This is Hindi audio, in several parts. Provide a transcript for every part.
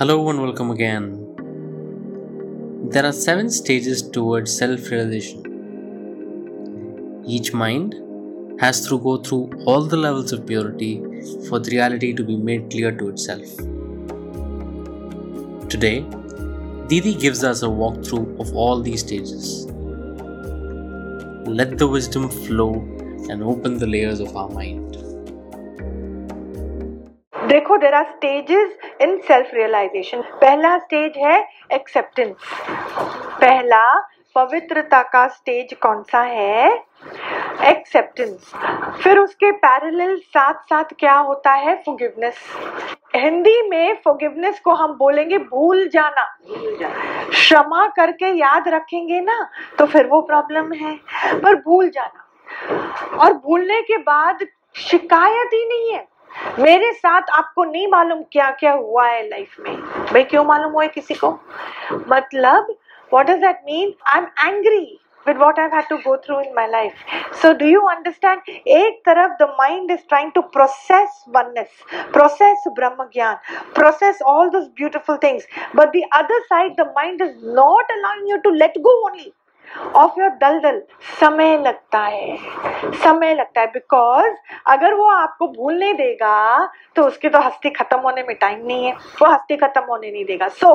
Hello and welcome again. There are seven stages towards self realization. Each mind has to go through all the levels of purity for the reality to be made clear to itself. Today, Didi gives us a walkthrough of all these stages. Let the wisdom flow and open the layers of our mind. देखो there are stages in self realization पहला स्टेज है एक्सेप्टेंस पहला पवित्रता का स्टेज कौन सा है? एक्सेप्टेंस फिर उसके पैरेलल साथ साथ क्या होता है? फॉरगिवनेस हिंदी में फॉरगिवनेस को हम बोलेंगे भूल जाना. क्षमा करके याद रखेंगे ना तो फिर वो प्रॉब्लम है. पर भूल जाना. और भूलने के बाद शिकायत ही नहीं है. मेरे साथ आपको नहीं मालूम क्या क्या हुआ है लाइफ में। भाई क्यों मालूम हुआ है किसी को? मतलब what does that mean I am angry with what I have to go through in my life so do you understand एक तरफ़ the mind is trying to process oneness process Brahma gyan process all this beautiful things but the other side the mind is not allowing you to let go only of your दलदल, समय लगता है। समय लगता है बिकॉज़ अगर वो आपको भूलने देगा तो उसकी तो हस्ती खत्म होने में टाइम नहीं है। वो हस्ती खत्म होने नहीं देगा। So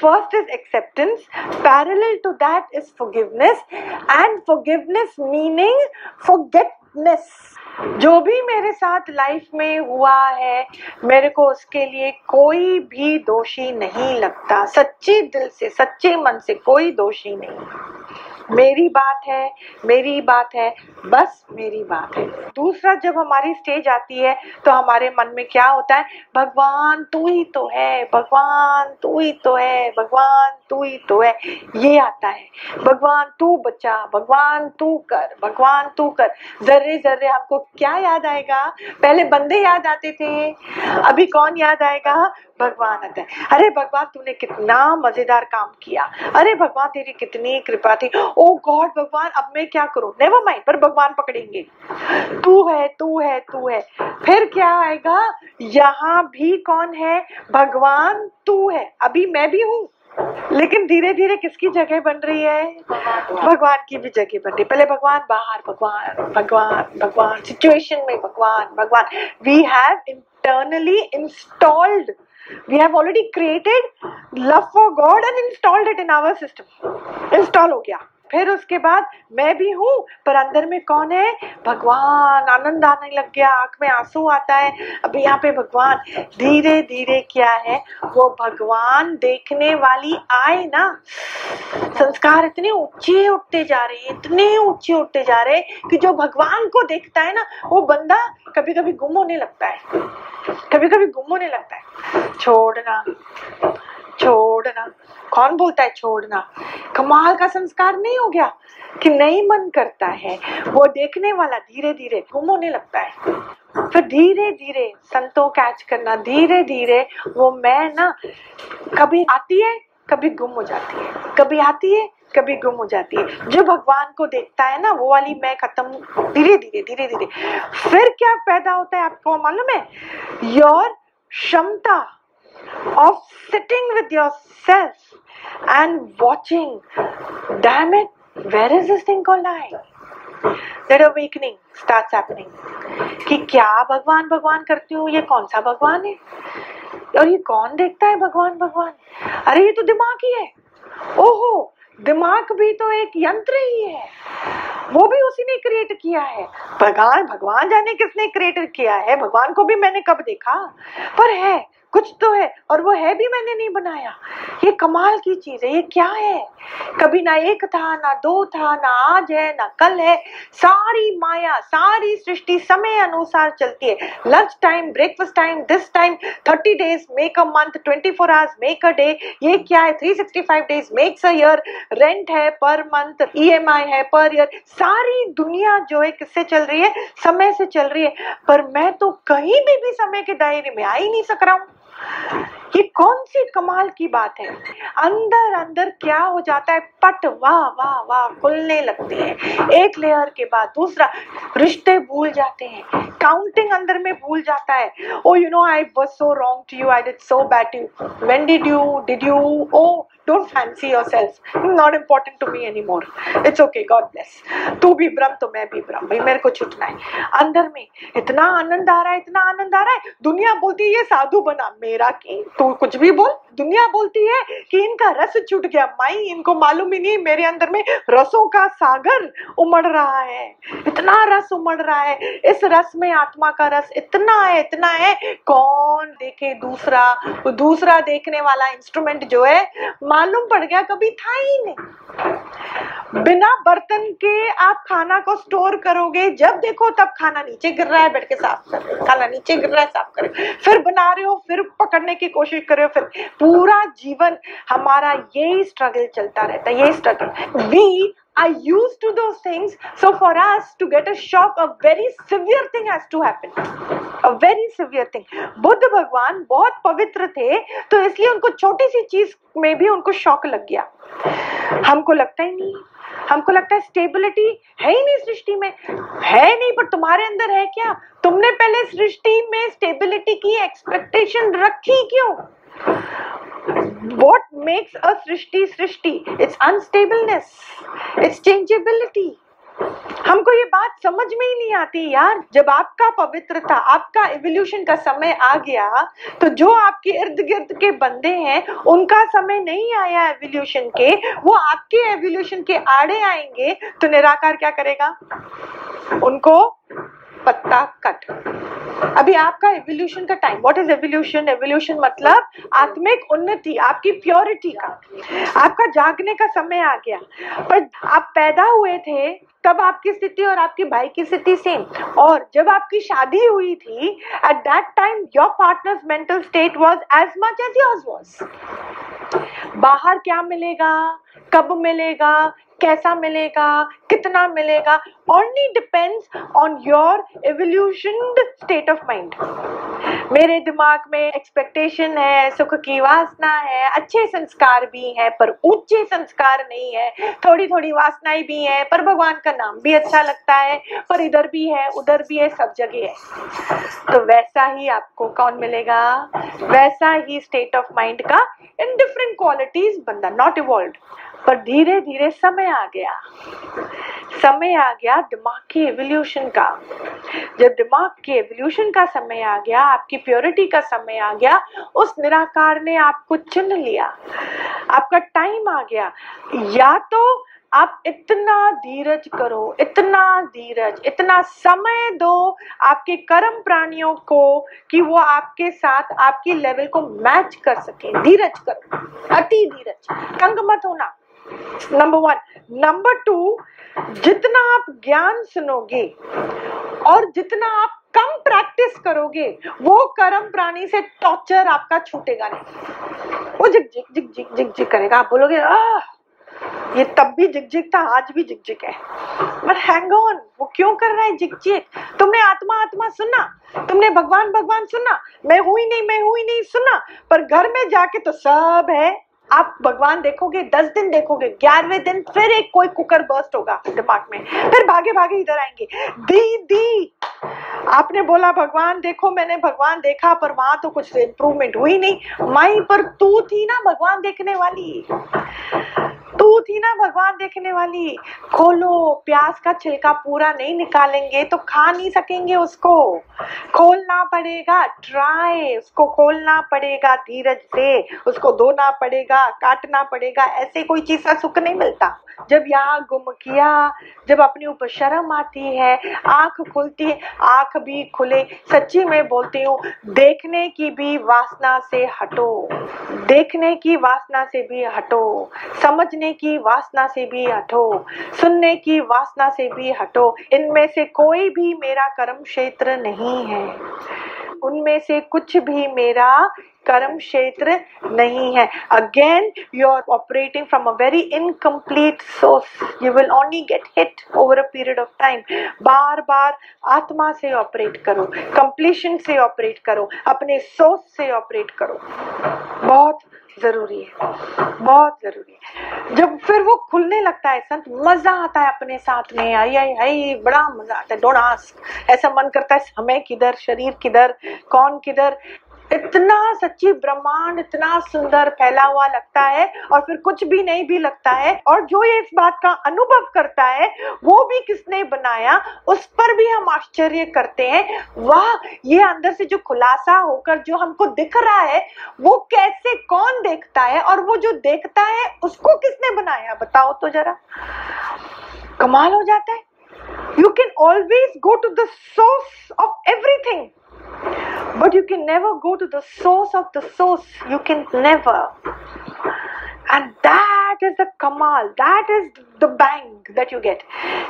first is acceptance parallel to that is forgiveness and forgiveness meaning forgetness जो भी मेरे साथ लाइफ में हुआ है, मेरे को उसके लिए कोई भी दोषी नहीं लगता। सच्चे दिल से, सच्चे मन से कोई दोषी नहीं। मेरी बात है, मेरी बात है, बस मेरी बात है। दूसरा जब हमारी स्टेज आती है तो हमारे मन में क्या होता है? भगवान तू ही तो है, भगवान तू ही तो है, भगवान तू ही तो है, ये आता है। भगवान तू बचा, भगवान तू कर, भगवान तू कर। जर्रे जर्रे, आपको क्या याद आएगा? पहले बंदे याद आते थे, अभी कौन याद आएगा? भगवान आता है। अरे भगवान, तूने कितना मज़ेदार काम किया। अरे भगवान, तेरी कितनी कृपा थी। ओ गॉड, भगवान, अब मैं क्या करूँ? नेवर माइंड पर भगवान पकड़ेंगे। तू है तू है तू है। फिर क्या आएगा? यहाँ भी कौन है? भगवान तू है। अभी मैं भी हूँ। लेकिन धीरे धीरे किसकी जगह बन रही है? भगवान की भी जगह बन रही है। पहले भगवान, बाहर भगवान भगवान भगवान। सिचुएशन में भगवान भगवान। We have internally installed we have already created love for God and installed it in our system. Install हो गया। फिर उसके बाद मैं भी हूँ, पर अंदर में कौन है? भगवान, आनंद आने लग गया, आँख में आँसू आता है। अभी यहाँ पे भगवान धीरे धीरे क्या है? वो भगवान देखने वाली आए ना। संस्कार इतने ऊँचे उठते जा रहे हैं, इतने ऊँचे उठते जा रहे हैं कि जो भगवान को देखता है ना, वो बंदा कभी कभी गुम होने लगता है। कभी कभी गुम होने लगता है। छोड़ना। छोड़ना। कौन बोलता है छोड़ना? कमाल का संस्कार नहीं हो गया कि नहीं मन करता है? वो देखने वाला धीरे धीरे गुम होने लगता है। फिर धीरे धीरे संतों कैच करना धीरे धीरे वो मैं ना, कभी आती है, कभी गुम हो जाती है। कभी आती है, कभी गुम हो जाती है। जो भगवान को देखता है ना, वो वाली मैं खत्म धीरे धीरे धीरे धीरे फिर क्या पैदा होता है आपको मालूम है? योर क्षमता। Of sitting with yourself and watching. Damn it, where is this thing called I? That awakening starts happening. कि क्या भगवान भगवान करती हूँ? ये कौन सा भगवान है? और ये कौन देखता है भगवान भगवान? अरे ये तो दिमाग ही है। ओहो दिमाग भी तो एक यंत्र ही है। वो भी उसी ने क्रिएट किया है। भगवान भगवान जाने किसने क्रिएट किया है? भगवान को भी मैंने कब देखा? पर है कुछ तो है, और वो है भी मैंने नहीं बनाया। ये कमाल की चीज़ है, ये क्या है? कभी ना एक था, ना दो था, ना आज है, ना कल है। सारी माया, सारी सृष्टि समय अनुसार चलती है। Lunch time breakfast time this time thirty days make a month twenty four hours make a day ये क्या है? Three sixty five days makes a year rent है पर मंथ ई एम आई है पर ईयर सारी दुनिया जो है किससे चल रही है? समय से चल रही है। पर मैं तो कहीं भी भी समय के दायरे में आ ही नहीं सक रहा हूँ। ये कौन सी कमाल की बात है? अंदर अंदर क्या हो जाता है? पट, वाह वाह वाह, खुलने लगते हैं। एक लेयर के बाद दूसरा, रिश्ते भूल जाते हैं। काउंटिंग अंदर में भूल जाता है। ओ you know I was so wrong to you I did so bad you when did you did you oh fancy yourself not important to me any more it's okay God bless तू भी ब्रह्म तो मैं भी ब्रह्म भाई, मेरे को छुटना है. अंदर में इतना आनंद आ रहा है, इतना आनंद आ रहा है. दुनिया बोलती है, ये साधु बना, मेरा की तू कुछ भी बोल. दुनिया बोलती है कि इनका रस छूट गया. माई, इनको मालूम ही नहीं मेरे अंदर में रसों का सागर उमड़ रहा है. इतना रस उमड़ रहा है. इस रस में आत्मा का रस इतना है इतना है. कौन देखे दूसरा? दूसरा देखने वाला इंस्ट्रूमेंट जो है मालूम पड़ गया कभी था ही नहीं। बिना बर्तन के आप खाना को स्टोर करोगे, जब देखो तब खाना नीचे गिर रहा है बैठ के साफ़ कर रहे खाना नीचे गिर रहा है, साफ़ कर रहे फिर बना रहे हो, फिर पकड़ने की कोशिश कर रहे हो, फिर पूरा जीवन हमारा यही स्ट्रगल चलता रहता है, यही struggle we are used to those things. So for us to get a shock, a very severe thing has to happen. A very severe thing. Buddha भगवान बहुत पवित्र थे तो इसलिए उनको छोटी सी चीज़ में भी उनको शॉक लग गया हमको लगता ही नहीं हमको लगता है स्टेबिलिटी है ही नहीं सृष्टि में है नहीं पर तुम्हारे अंदर है क्या तुमने पहले सृष्टि में स्टेबिलिटी की एक्सपेक्टेशन रखी क्यों what makes a Srishti Srishti? It's unstableness. It's changeability. हमको ये बात समझ में ही नहीं आती यार। जब आपका पवित्र था आपका एवोल्यूशन का समय आ गया तो जो आपके इर्द गिर्द के बंदे हैं, उनका समय नहीं आया एवोल्यूशन के। वो आपके एवोल्यूशन के आड़े आएँगे तो निराकार क्या करेगा? उनको पत्ता कट। अभी आपका एवोल्यूशन का time what is evolution evolution मतलब आत्मिक उन्नति, आपकी प्योरिटी का। आपका जागने का समय आ गया। पर आप पैदा हुए थे, तब आपकी स्थिति और आपके भाई की स्थिति सेम और जब आपकी शादी हुई थी at that time your partner's mental state was as much as yours was बाहर क्या मिलेगा? कब मिलेगा? कैसा मिलेगा, कितना मिलेगा only depends on your evolution state of mind मेरे दिमाग में एक्सपेक्टेशन है, सुख की वासना है, अच्छे संस्कार भी हैं, पर ऊँचे संस्कार नहीं है थोड़ी थोड़ी वासनाएँ भी हैं, पर भगवान का नाम भी अच्छा लगता है, पर इधर भी है, उधर भी है, सब जगह है। तो वैसा ही आपको कौन मिलेगा? वैसा ही स्टेट ऑफ़ माइंड का इन डिफरेंट क्वालिटीज बंदा नॉट इवॉल्व पर धीरे धीरे समय आ गया। समय आ गया दिमाग के एवोल्यूशन का। जब दिमाग के एवोल्यूशन का समय आ गया, आपकी प्योरिटी का समय आ गया, उस निराकार ने आपको चुन लिया। आपका टाइम आ गया। या तो आप इतना धीरज करो, इतना धीरज, इतना समय दो आपके कर्म प्राणियों को कि वो आपके साथ आपकी लेवल को मैच कर सके। धीरज करो। अति धीरज। तंग मत होना। नंबर वन नंबर टू जितना आप ज्ञान सुनोगे और जितना आप कम प्रैक्टिस करोगे, वो कर्म प्राणी से टॉर्चर आपका छूटेगा नहीं। वो जिक जिक जिक जिक जिक जिक करेगा। आप बोलोगे, आह, ये तब भी जिक जिक था, आज भी जिक जिक है। बट हैंग ऑन वो क्यों कर रहा है जिक जिक तुमने आत्मा आत्मा सुना? तुमने भगवान भगवान सुना? मैं हुई नहीं, मैं हुई नहीं सुना। पर घर में जाके तो सब है। आप भगवान देखोगे, दस दिन देखोगे, ग्यारहवें दिन फिर एक कोई कुकर बर्स्ट होगा दिमाग में। फिर भागे भागे इधर आएँगे। दी दी आपने बोला, भगवान देखो, मैंने भगवान देखा, पर वहाँ तो कुछ इंप्रूवमेंट हुई नहीं। माई पर तू थी ना भगवान देखने वाली। तू थी ना भगवान देखने वाली। खोलो, प्याज का छिलका पूरा नहीं निकालेंगे तो खा नहीं सकेंगे उसको। खोलना पड़ेगा ट्राई उसको खोलना पड़ेगा धीरज से। उसको धोना पड़ेगा, काटना पड़ेगा। ऐसे कोई चीज़ का सुख नहीं मिलता। जब यहाँ गुम किया, जब अपने ऊपर शर्म आती है, आँख खुलती है आँख भी खुले। सच्ची में बोलती हूँ, देखने की भी वासना से हटो। देखने की वासना से भी हटो। समझने की वासना से भी हटो, सुनने की वासना से भी हटो। इनमें से कोई भी मेरा कर्म क्षेत्र नहीं है। उनमें से कुछ भी मेरा कर्म क्षेत्र नहीं है। Again you are operating from a very incomplete source you will only get hit over a period of time बार बार आत्मा से ऑपरेट करो कंप्लीशन से ऑपरेट करो, अपने सोर्स से ऑपरेट करो। बहुत ज़रूरी है। बहुत ज़रूरी है। जब फिर वो खुलने लगता है संत, मज़ा आता है अपने साथ में। आई आई आई, बड़ा मज़ा आता है। डोंट आस्क ऐसा मन करता है समय किधर? शरीर किधर? कौन किधर? इतना सच्ची ब्रह्मांड, इतना सुंदर फैला हुआ लगता है और फिर कुछ भी नहीं भी लगता है और जो ये इस बात का अनुभव करता है, वो भी किसने बनाया, उस पर भी हम आश्चर्य करते हैं। वाह, ये अंदर से जो खुलासा होकर जो हमको दिख रहा है, वो कैसे, कौन देखता है और वो जो देखता है, उसको किसने बनाया? बताओ तो जरा। कमाल हो जाता है। You can always go to the source of everything but you can never go to the source of the source you can never and that is the kamal that is the bang that you get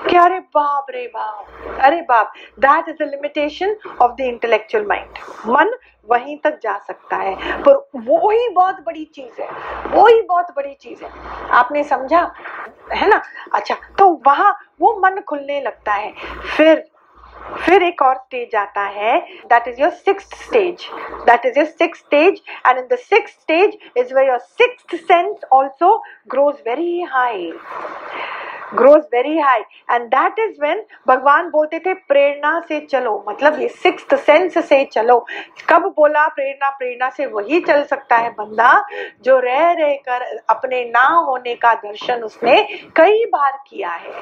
कि अरे बाप रे बाप अरे बाप that is the limitation of the intellectual mind मन वहीं तक जा सकता है पर वो ही बहुत बड़ी चीज़ है वो ही बहुत बड़ी चीज़ है आपने समझा है ना अच्छा तो वहाँ वो मन खुलने लगता है फिर फिर एक और स्टेज आता है. That is your six stage that is your six stage and in the six stage is way your six sense also grows very high grows very high and that is when भगवान बोलते थे, प्रेरणा से चलो। मतलब ये सिक्स सेंस से चलो। कब बोला प्रेरणा? प्रेरणा से वही चल सकता है बंदा जो रह रह कर अपने ना होने का दर्शन उसने कई बार किया है।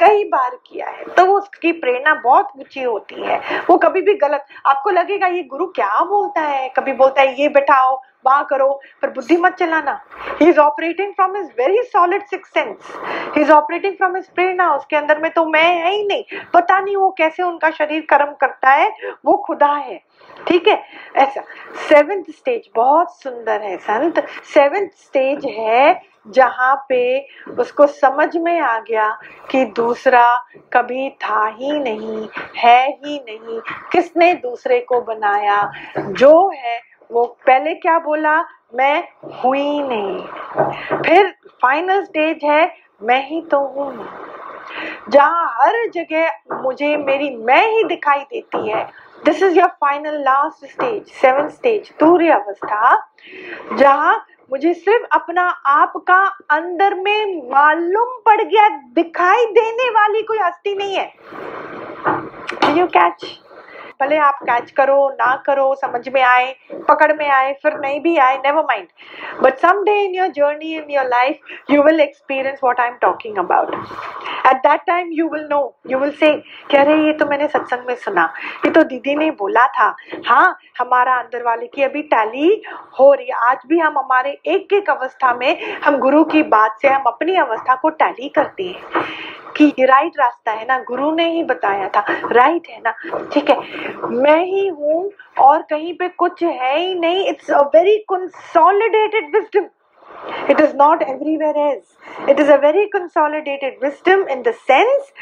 कई बार किया है। तो उसकी प्रेरणा बहुत ऊँची होती है। वो कभी भी गलत। आपको लगेगा, ये गुरु क्या बोलता है? कभी बोलता है, ये बैठाओ वहाँ करो, पर बुद्धि मत चलाना। He is operating from his very solid six sense he is operating from his प्रेरणा, उसके अंदर में तो मैं है ही नहीं। पता नहीं वो कैसे उनका शरीर कर्म करता है, वो खुदा है। ठीक है? ऐसा। सेवेंथ स्टेज बहुत सुंदर है, संत। सेवेंथ स्टेज है जहाँ पे उसको समझ में आ गया कि दूसरा कभी था ही नहीं, है ही नहीं। किसने दूसरे को बनाया? जो है वो पहले क्या बोला? मैं हुई नहीं। फिर फाइनल स्टेज है, मैं ही तो हूँ। जहाँ हर जगह मुझे मेरी मैं ही दिखाई देती है। This is your final last stage seven stage तूर्य अवस्था जहाँ मुझे सिर्फ़ अपना आप का अंदर में मालूम पड़ गया, दिखाई देने वाली कोई हस्ती नहीं है। यू कैच भले आप कैच करो, ना करो, समझ में आए, पकड़ में आए, फिर नहीं भी आए never mind but some day in your journey in your life you will experience what I am talking about at that time you will know you will say कह रहे, ये तो मैंने सत्संग में सुना। ये तो दीदी ने बोला था। हाँ हमारा अंदर वाले की अभी टैली हो रही है। आज भी हम हमारे एक एक अवस्था में, हम गुरु की बात से, हम अपनी अवस्था को टैली करते हैं। कि राइट रास्ता है ना, गुरु ने ही बताया था राइट है ना। ठीक है, मैं ही हूँ और कहीं पे कुछ है ही नहीं। It's a very consolidated wisdom It is not everywhere else. It is a very consolidated wisdom in the sense,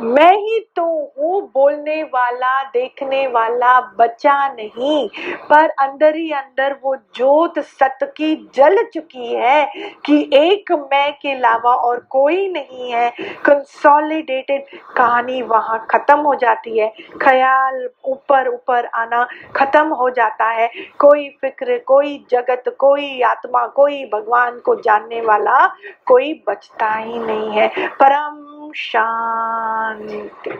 मैं ही तो हूँ बोलने वाला, देखने वाला बचा नहीं, पर अंदर ही अंदर वो जोत सत की जल चुकी है कि एक मैं के अलावा और कोई नहीं है। कंसोलिडेटेड कहानी वहाँ खत्म हो जाती है। ख्याल ऊपर ऊपर आना खत्म हो जाता है। कोई फ़िक्र, कोई जगत, कोई आत्मा, कोई भगवान को जानने वाला कोई बचता ही नहीं है। परम शांति,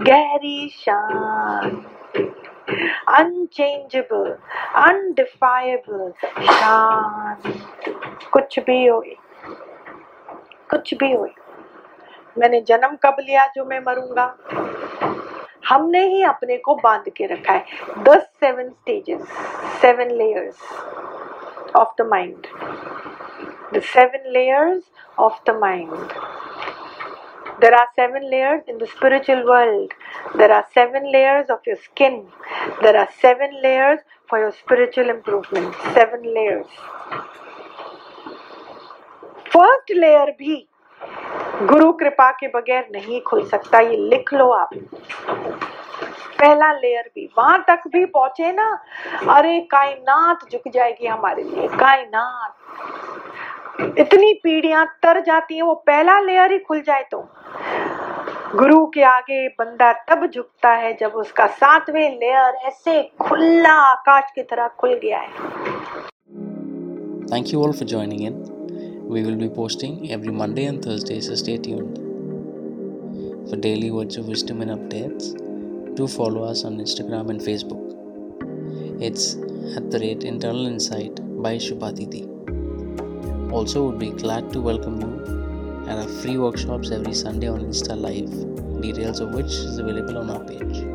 गहरी शांति अनचेंजेबल अनडिफाइबल शांति। कुछ भी हो कुछ भी हो मैंने जन्म कब लिया जो मैं मरूँगा? हमने ही अपने को बाँध के रखा है। दस seven stages seven layers of the mind. The seven layers of the mind. There are seven layers in the spiritual world. There are seven layers of your skin. There are seven layers for your spiritual improvement. Seven layers. First layer भी गुरु कृपा के बगैर नहीं खुल सकता ये लिख लो आप पहला लेयर भी। वहाँ तक भी पहुँचे ना, अरे कायनात झुक जाएगी हमारे लिए, कायनात। इतनी पीढ़ियाँ तर जाती हैं, वो पहला लेयर ही खुल जाए तो। गुरु के आगे बंदा तब झुकता है जब उसका सातवें लेयर ऐसे खुला आकाश की तरह खुल गया है। Thank you all for joining in we will be posting every Monday and Thursday so stay tuned for daily words of wisdom and updates do follow us on Instagram and Facebook. It's at the rate Internal Insight by Shubhadidi. Also, would be glad to welcome you at our free workshops every Sunday on Insta Live, details of which is available on our page.